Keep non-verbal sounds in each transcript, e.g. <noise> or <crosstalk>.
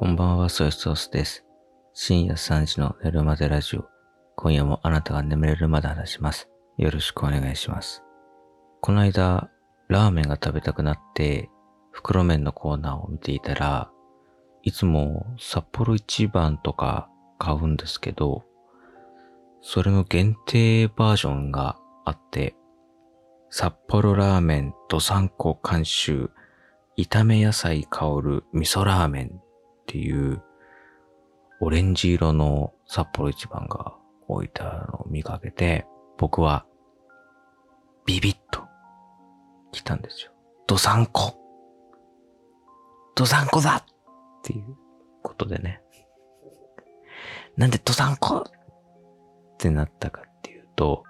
こんばんは、ソイソースです。深夜3時の寝るまでラジオ。今夜もあなたが眠れるまで話します。よろしくお願いします。この間、ラーメンが食べたくなって、袋麺のコーナーを見ていたら、いつも札幌一番とか買うんですけど、それの限定バージョンがあって、札幌ラーメンどさんこ監修炒め野菜香る味噌ラーメンっていうオレンジ色の札幌一番が置いてあるのを見かけて、僕はビビッと来たんですよ。どさんこどさんこだっていうことでね。なんでどさんこってなったかっていうと、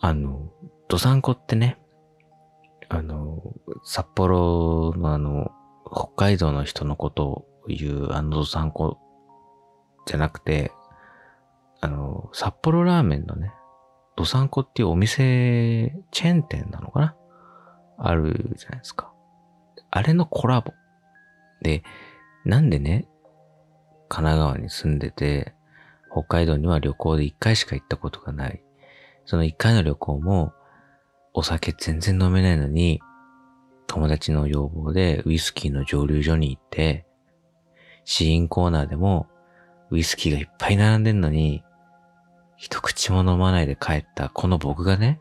あの、どさんこってね、あの、札幌のあの、北海道の人のことを言うあのどさんこじゃなくて、あの、札幌ラーメンのね、どさんこっていうお店、チェーン店なのかな？あるじゃないですか。あれのコラボ。で、なんでね、神奈川に住んでて、北海道には旅行で一回しか行ったことがない。その一回の旅行も、お酒全然飲めないのに、友達の要望でウイスキーの蒸留所に行って、試飲コーナーでもウイスキーがいっぱい並んでんのに、一口も飲まないで帰ったこの僕がね、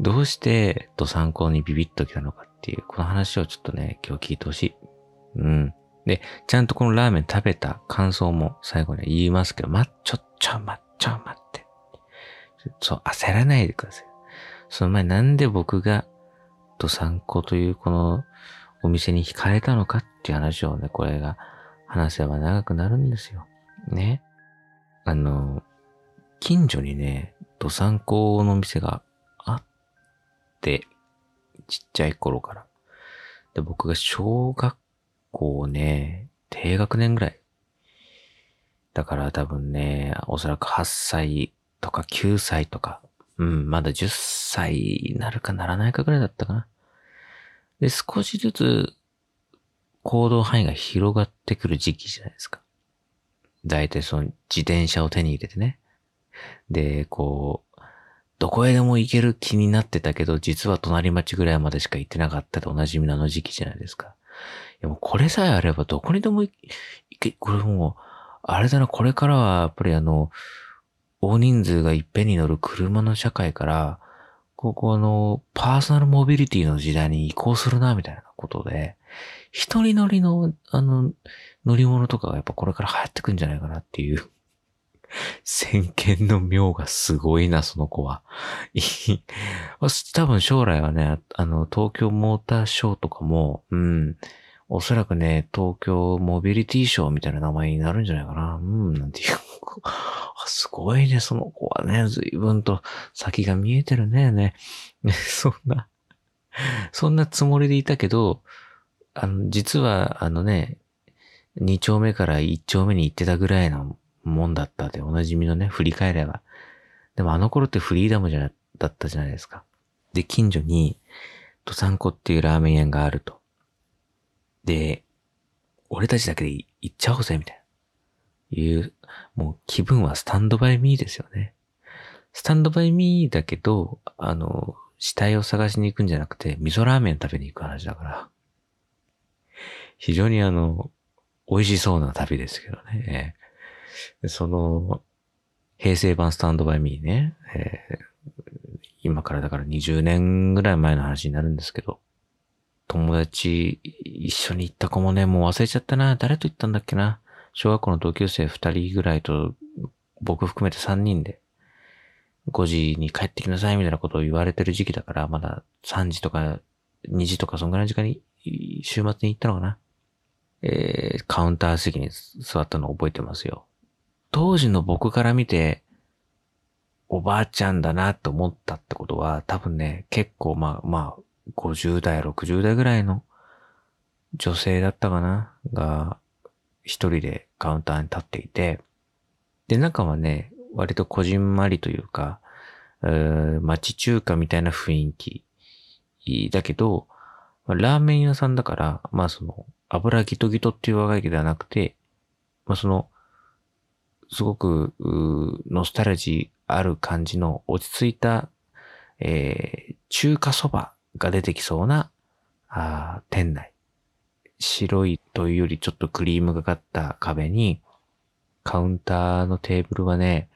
どうしてドサンコにビビッときたのかっていう、この話をちょっとね、今日聞いてほしい。うん。で、ちゃんとこのラーメン食べた感想も最後には言いますけど、ま、ちょっ、ちょ、ま、ちょ、待って。そう、焦らないでください。その前なんで僕がドサンコというこのお店に惹かれたのかっていう話をね、これが話せば長くなるんですよ。ね。あの、近所にね、ドサンコの店があって、ちっちゃい頃から。で、僕が小学校ね、低学年ぐらい。だから多分ね、おそらく8歳とか9歳とか、うん、まだ10歳になるかならないかぐらいだったかな。で、少しずつ行動範囲が広がってくる時期じゃないですか。だいたいその自転車を手に入れてね。で、こう、どこへでも行ける気になってたけど、実は隣町ぐらいまでしか行ってなかったでおなじみのあの時期じゃないですか。いやもうこれさえあればどこにでも行け、これもう、あれだな、これからはやっぱりあの、大人数がいっぺんに乗る車の社会から、ここのパーソナルモビリティの時代に移行するな、みたいなことで、一人乗りの、あの、乗り物とかがやっぱこれから流行ってくんじゃないかなっていう。先見の妙がすごいな、その子は。多分将来はね、あの、東京モーターショーとかも、うん、おそらくね、東京モビリティショーみたいな名前になるんじゃないかな。うん、なんていう。<laughs> すごいね、その子はね、随分と先が見えてるね、ね。<laughs> そんな、そんなつもりでいたけど、あの、実は、あのね、二丁目から一丁目に行ってたぐらいのもんだったで、おなじみのね、振り返れば。でもあの頃ってフリーダムじゃな、だったじゃないですか。で、近所に、ドサンコっていうラーメン屋があると。で、俺たちだけで行っちゃおうぜ、みたいな。いう、もう気分はスタンドバイミーですよね。スタンドバイミーだけど、あの、死体を探しに行くんじゃなくて、味噌ラーメン食べに行く話だから。非常にあの、美味しそうな旅ですけどね。その、平成版スタンドバイミーね、えー今からだから20年ぐらい前の話になるんですけど、友達一緒に行った子もね、もう忘れちゃったな。誰と行ったんだっけな。小学校の同級生2人ぐらいと、僕含めて3人で、5時に帰ってきなさいみたいなことを言われてる時期だから、まだ3時とか2時とかそんぐらいの時間に、週末に行ったのかな。えー、カウンター席に座ったのを覚えてますよ。当時の僕から見て、おばあちゃんだなと思ったってことは、多分ね、結構まあまあ、50代、60代ぐらいの女性だったかな？が、一人でカウンターに立っていて、で、中はね、割とこじんまりというか、えー町中華みたいな雰囲気だけど、ラーメン屋さんだから、まあその、油ギトギトっていう若いではなくて、まあ、その、すごく、ノスタルジーある感じの落ち着いた、えー、中華そばが出てきそうな、あ店内。白いというよりちょっとクリームがかった壁に、カウンターのテーブルはね、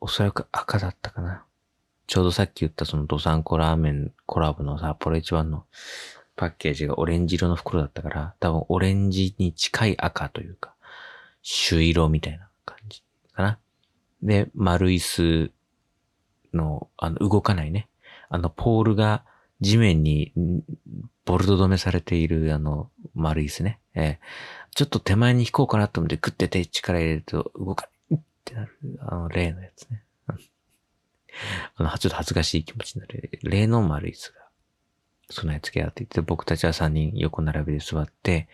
おそらく赤だったかな。ちょうどさっき言ったそのドサンコラーメンコラボの札幌一番のパッケージがオレンジ色の袋だったから、多分オレンジに近い赤というか、朱色みたいな感じかな。で、丸椅子の、あの、動かないね。あの、ポールが地面にボルト止めされているあの、丸椅子ね。えー、ちょっと手前に引こうかなと思ってグッて手力入れると動かないってなる、あの、例のやつね。<laughs> あの、ちょっと恥ずかしい気持ちになる。例の丸椅子が備え付け合っていて、僕たちは3人横並びで座って、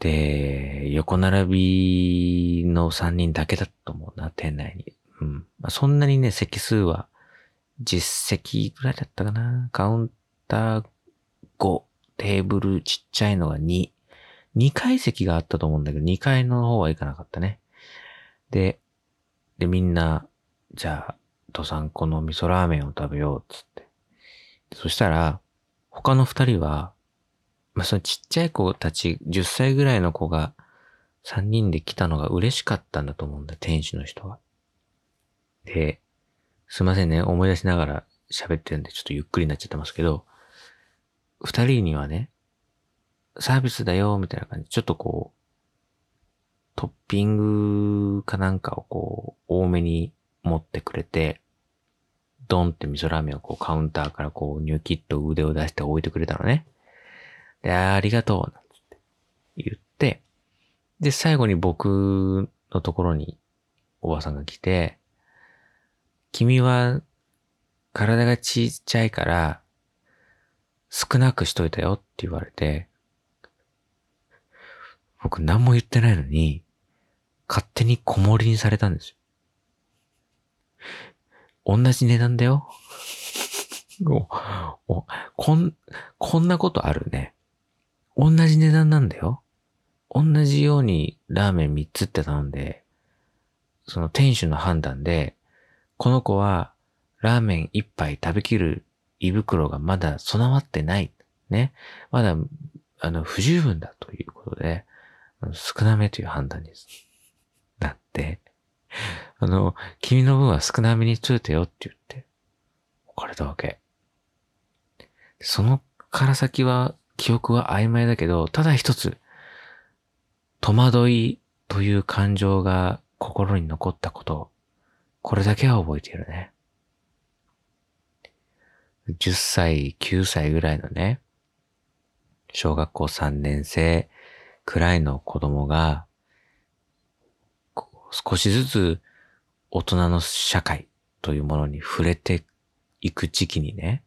で、横並びの3人だけだと思うな、店内に。うん。まあ、そんなにね、席数は10席ぐらいだったかな。カウンター5、テーブルちっちゃいのが2。2階席があったと思うんだけど、2階の方は行かなかったね。で、で、みんな、じゃあ、登山湖の味噌ラーメンを食べよう、つって。そしたら、他の二人は、まあ、そのちっちゃい子たち、10歳ぐらいの子が3人で来たのが嬉しかったんだと思うんだ、店主の人は。で、すいませんね、思い出しながら喋ってるんで、ちょっとゆっくりになっちゃってますけど、二人にはね、サービスだよ、みたいな感じ。ちょっとこう、トッピングかなんかをこう、多めに持ってくれて、ドンって味噌ラーメンをこうカウンターからこうニューキット腕を出して置いてくれたのね。で、ありがとう、なんつって言って、で、最後に僕のところにおばさんが来て、君は体がちっちゃいから少なくしといたよって言われて、僕何も言ってないのに、勝手に小盛りにされたんですよ。同じ値段だよ。<laughs> お、お、こん、こんなことあるね。同じ値段なんだよ。同じようにラーメン3つって頼んで、その店主の判断で、この子はラーメン一杯食べきる胃袋がまだ備わってない。ね。まだ、あの、不十分だということで、少なめという判断になって、<laughs> あの、君の分は少なめについてよって言って、置かれたわけ。そのから先は、記憶は曖昧だけど、ただ一つ、戸惑いという感情が心に残ったことこれだけは覚えているね。10歳、9歳ぐらいのね、小学校3年生くらいの子供が、少しずつ大人の社会というものに触れていく時期にね、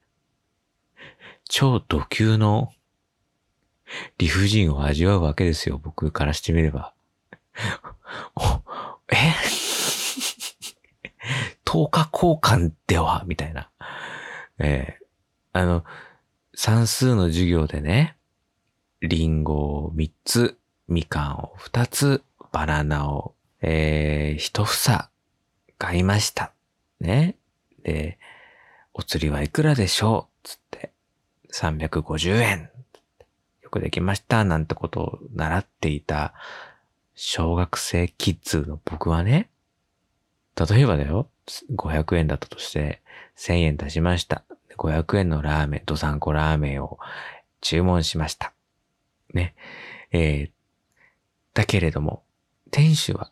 超ド級の理不尽を味わうわけですよ、僕からしてみれば。<laughs> え？10日交換ではみたいな。えー、あの、算数の授業でね、リンゴを3つ、みかんを2つ、バナナを、えー、1房買いました。ね。で、お釣りはいくらでしょう？つって、350円。よくできました。なんてことを習っていた小学生キッズの僕はね、例えばだよ、500円だったとして、1000円出しました。500円のラーメン、ドサンコラーメンを注文しました。ね。えー、だけれども、店主は、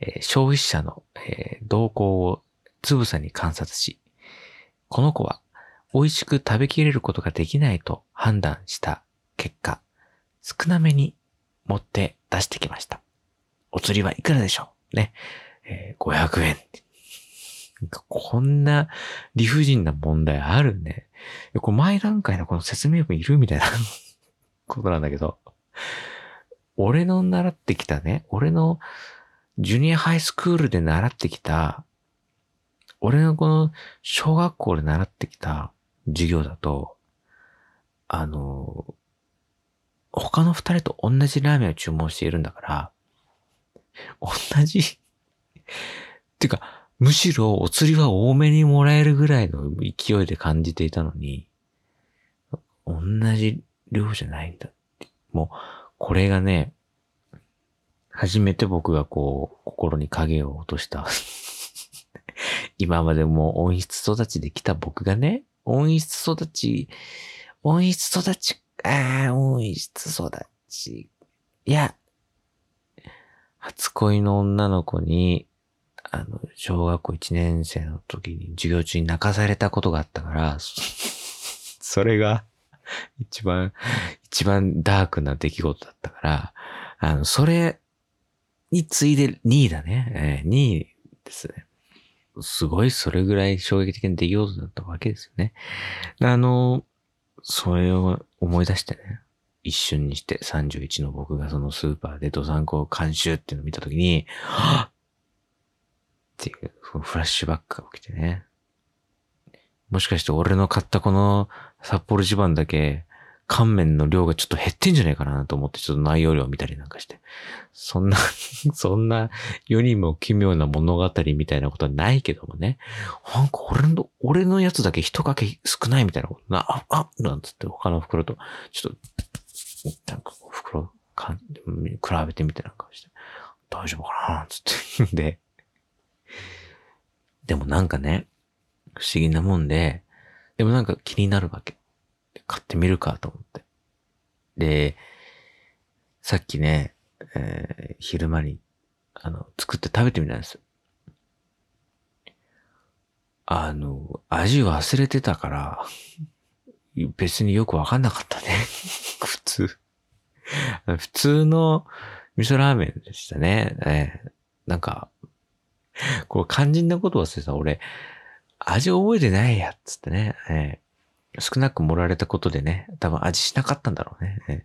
えー、消費者の、えー、動向をつぶさに観察し、この子は美味しく食べきれることができないと判断した結果、少なめに持って出してきました。お釣りはいくらでしょう？ね。えー、500円。こんな理不尽な問題あるね。これ前段階のこの説明文いるみたいな <laughs> ことなんだけど、俺の習ってきたね、俺のジュニアハイスクールで習ってきた、俺のこの小学校で習ってきた授業だと、あの、他の二人と同じラーメンを注文しているんだから、同じ <laughs> っていうか、むしろお釣りは多めにもらえるぐらいの勢いで感じていたのに、同じ量じゃないんだって。もう、これがね、初めて僕がこう、心に影を落とした <laughs> 今までも音質育ちできた僕がね、音質育ち、音質育ち、ああ、音質育ち。いや、初恋の女の子に、あの、小学校1年生の時に授業中に泣かされたことがあったから、<laughs> それが一番、一番ダークな出来事だったから、あの、それに次いで2位だね。えー、2位ですね。すごいそれぐらい衝撃的な出来事だったわけですよね。あの、それを思い出してね、一瞬にして31の僕がそのスーパーでドサンコ監修っていうのを見たときに、っていう、フラッシュバックが起きてね。もしかして俺の買ったこの札幌地盤だけ、乾麺の量がちょっと減ってんじゃないかなと思ってちょっと内容量を見たりなんかして。そんな <laughs> そんな世にも奇妙な物語みたいなことはないけどもね。なんか俺の、俺のやつだけ一かけ少ないみたいなことな、あ、あ、なんつって他の袋と、ちょっと、なんか袋、かん、比べてみてなんかして、大丈夫かなつって。<laughs> で、でもなんかね、不思議なもんで、でもなんか気になるわけ。買ってみるかと思って。で、さっきね、えー、昼間に、あの、作って食べてみたんです。あの、味忘れてたから、別によくわかんなかったね。<laughs> 普通。普通の味噌ラーメンでしたね。えー、なんか、<laughs> これ肝心なこと忘れた。俺、味覚えてないや、つってね。えー、少なく盛られたことでね、多分味しなかったんだろうね。えー、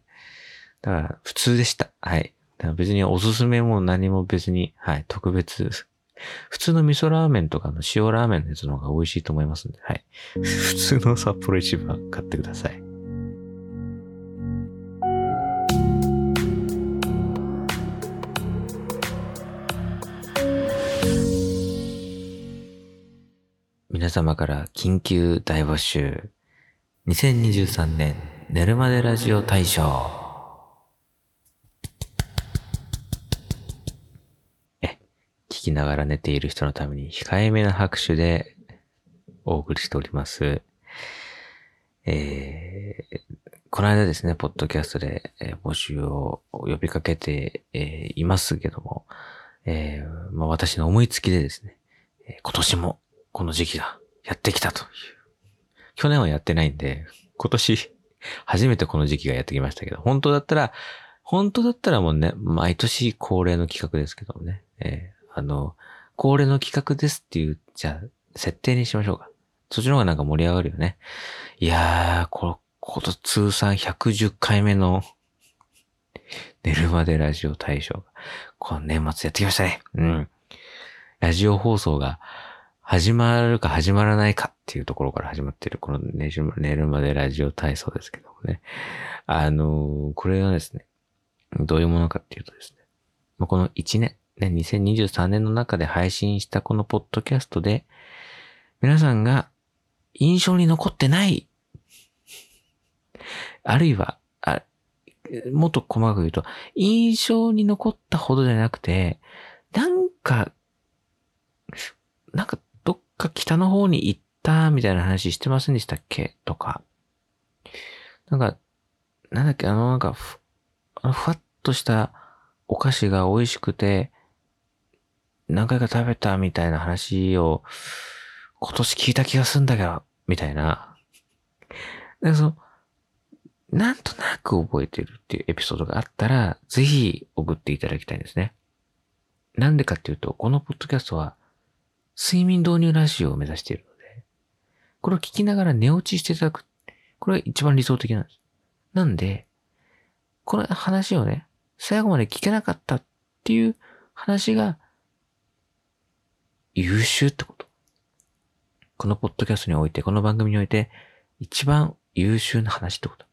だから、普通でした。はい。別におすすめも何も別に、はい、特別。<laughs> 普通の味噌ラーメンとかの塩ラーメンのやつの方が美味しいと思いますんで、はい。<laughs> 普通の札幌一番買ってください。様から緊急大募集。2023年寝るまでラジオ大賞。え、聞きながら寝ている人のために控えめな拍手でお送りしております。えー、この間ですね、ポッドキャストで、え、募集を呼びかけて、えー、いますけども、えーまあ、私の思いつきでですね、今年もこの時期がやってきたという。去年はやってないんで、今年初めてこの時期がやってきましたけど、本当だったら、本当だったらもうね、毎年恒例の企画ですけどもね、えー、あの、恒例の企画ですっていう、じゃあ、設定にしましょうか。そっちの方がなんか盛り上がるよね。いやー、この、こと通算110回目の寝るまでラジオ大賞が、この年末やってきましたね。うん。ラジオ放送が始まるか始まらないかっていうところから始まっている、この寝るまでラジオ体操ですけどもね。あの、これがですね、どういうものかっていうとですね、この1年、ね、2023年の中で配信したこのポッドキャストで、皆さんが印象に残ってない、あるいは、あもっと細かく言うと、印象に残ったほどじゃなくて、なんか、なんかか北の方に行った？みたいな話してませんでしたっけ？とか。なんか、なんだっけ、あのなんかふ、あのふわっとしたお菓子が美味しくて、何回か食べた？みたいな話を今年聞いた気がすんだけど、みたいな。なんかその、なんとなく覚えてるっていうエピソードがあったら、ぜひ送っていただきたいんですね。なんでかっていうと、このポッドキャストは、睡眠導入ラジオを目指しているので、これを聞きながら寝落ちしていただく。これが一番理想的なんです。なんで、この話をね、最後まで聞けなかったっていう話が優秀ってこと。このポッドキャストにおいて、この番組において、一番優秀な話ってこと。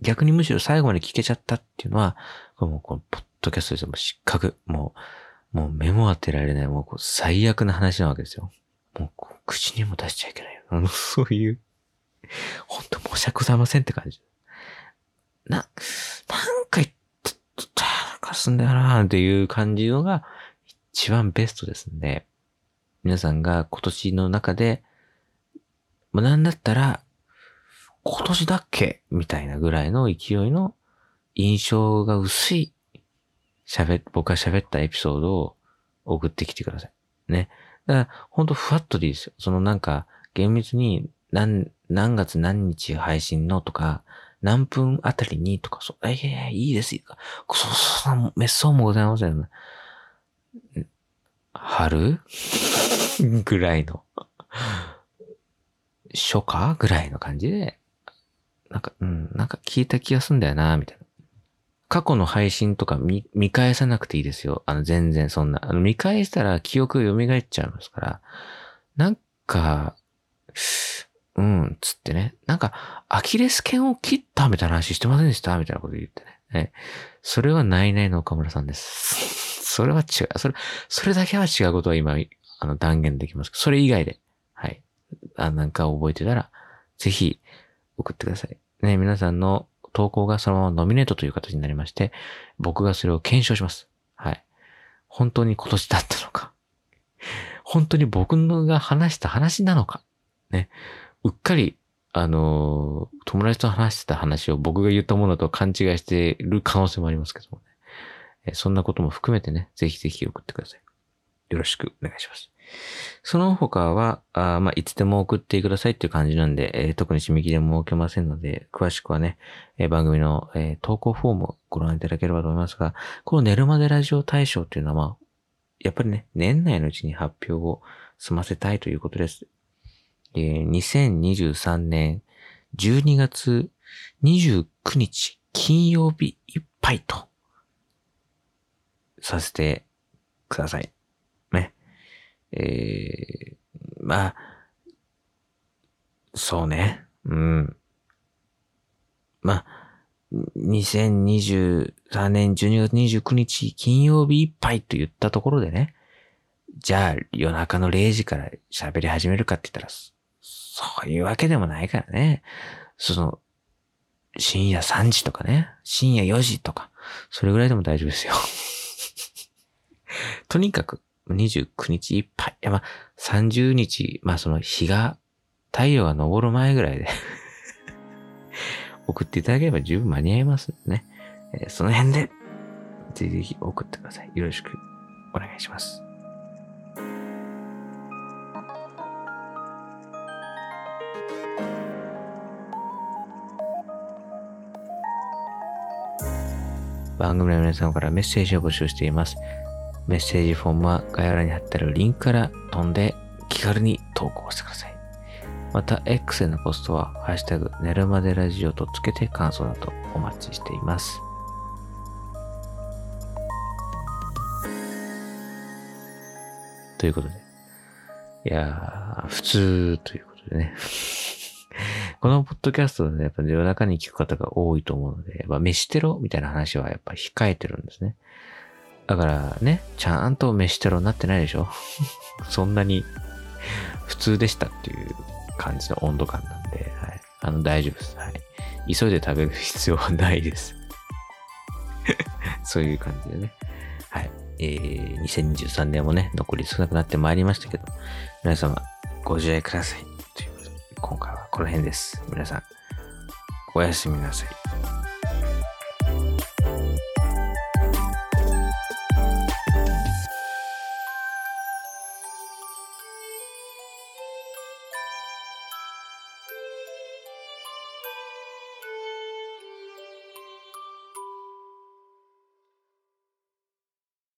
逆にむしろ最後まで聞けちゃったっていうのは、この、このポッドキャストですも失格。もう、もう目も当てられない、もうこう最悪な話なわけですよ。もう口にも出しちゃいけない。あの、そういう、ほんと申し訳ございませんって感じ。な、なんか言ってたかすんだよなっていう感じのが一番ベストですんで、皆さんが今年の中で、もうなんだったら、今年だっけみたいなぐらいの勢いの印象が薄い喋、僕が喋ったエピソードを送ってきてください。ね。だから、ほんとふわっとでいいですよ。そのなんか、厳密に何、何月何日配信のとか、何分あたりにとか、そう、いやいや、いいです、いいか。そう、そんな、滅相もございません、ね。春？<laughs> ぐらいの初夏ぐらいの感じで、なんか、うん、なんか聞いた気がすんだよな、みたいな。過去の配信とか見、見返さなくていいですよ。あの、全然そんな。あの、見返したら記憶が蘇っちゃいますから。なんか、うん、つってね。なんか、アキレス腱を切ったみたいな話してませんでした？みたいなこと言ってね。ねそれはないないの岡村さんです。<laughs> それは違う。それ、それだけは違うことは今、あの、断言できます。それ以外で。はい。あ、なんか覚えてたら、ぜひ、送ってください。ね、皆さんの投稿がそのままノミネートという形になりまして、僕がそれを検証します。はい。本当に今年だったのか。本当に僕が話した話なのか。ね。うっかり、あの、友達と話してた話を僕が言ったものと勘違いしている可能性もありますけどもね。そんなことも含めてね、ぜひぜひ送ってください。よろしくお願いします。その他は、あまあ、いつでも送ってくださいっていう感じなんで、えー、特に締め切りも設けませんので、詳しくはね、えー、番組の、えー、投稿フォームをご覧いただければと思いますが、この寝るまでラジオ大賞っていうのは、まあ、やっぱりね、年内のうちに発表を済ませたいということです。えー、2023年12月29日金曜日いっぱいとさせてください。えー、まあ、そうね。うん。まあ、2023年12月29日金曜日いっぱいと言ったところでね、じゃあ夜中の0時から喋り始めるかって言ったら、そういうわけでもないからね。その、深夜3時とかね、深夜4時とか、それぐらいでも大丈夫ですよ。<laughs> とにかく、29日いっぱい。い、まあ、30日、まあ、その日が、太陽が昇る前ぐらいで <laughs> 送っていただければ十分間に合いますね。えー、その辺で、ぜひぜひ送ってください。よろしくお願いします。番組の皆さんからメッセージを募集しています。メッセージフォームは概要欄に貼ってあるリンクから飛んで気軽に投稿してください。また、X へのポストは、ハッシュタグ、寝るまでラジオとつけて感想などお待ちしています。ということで。いやー、普通ということでね。<laughs> このポッドキャストで、ね、やっぱ夜中に聞く方が多いと思うので、やっぱ飯テロみたいな話はやっぱ控えてるんですね。だからね、ちゃんと飯テロになってないでしょ？<laughs> そんなに <laughs> 普通でしたっていう感じの温度感なんで、はい。あの、大丈夫です。はい。急いで食べる必要はないです <laughs> そういう感じでね。はい。えー、2023年もね、残り少なくなってまいりましたけど、皆様、ご自愛ください。ということで、今回はこの辺です。皆さん、おやすみなさい。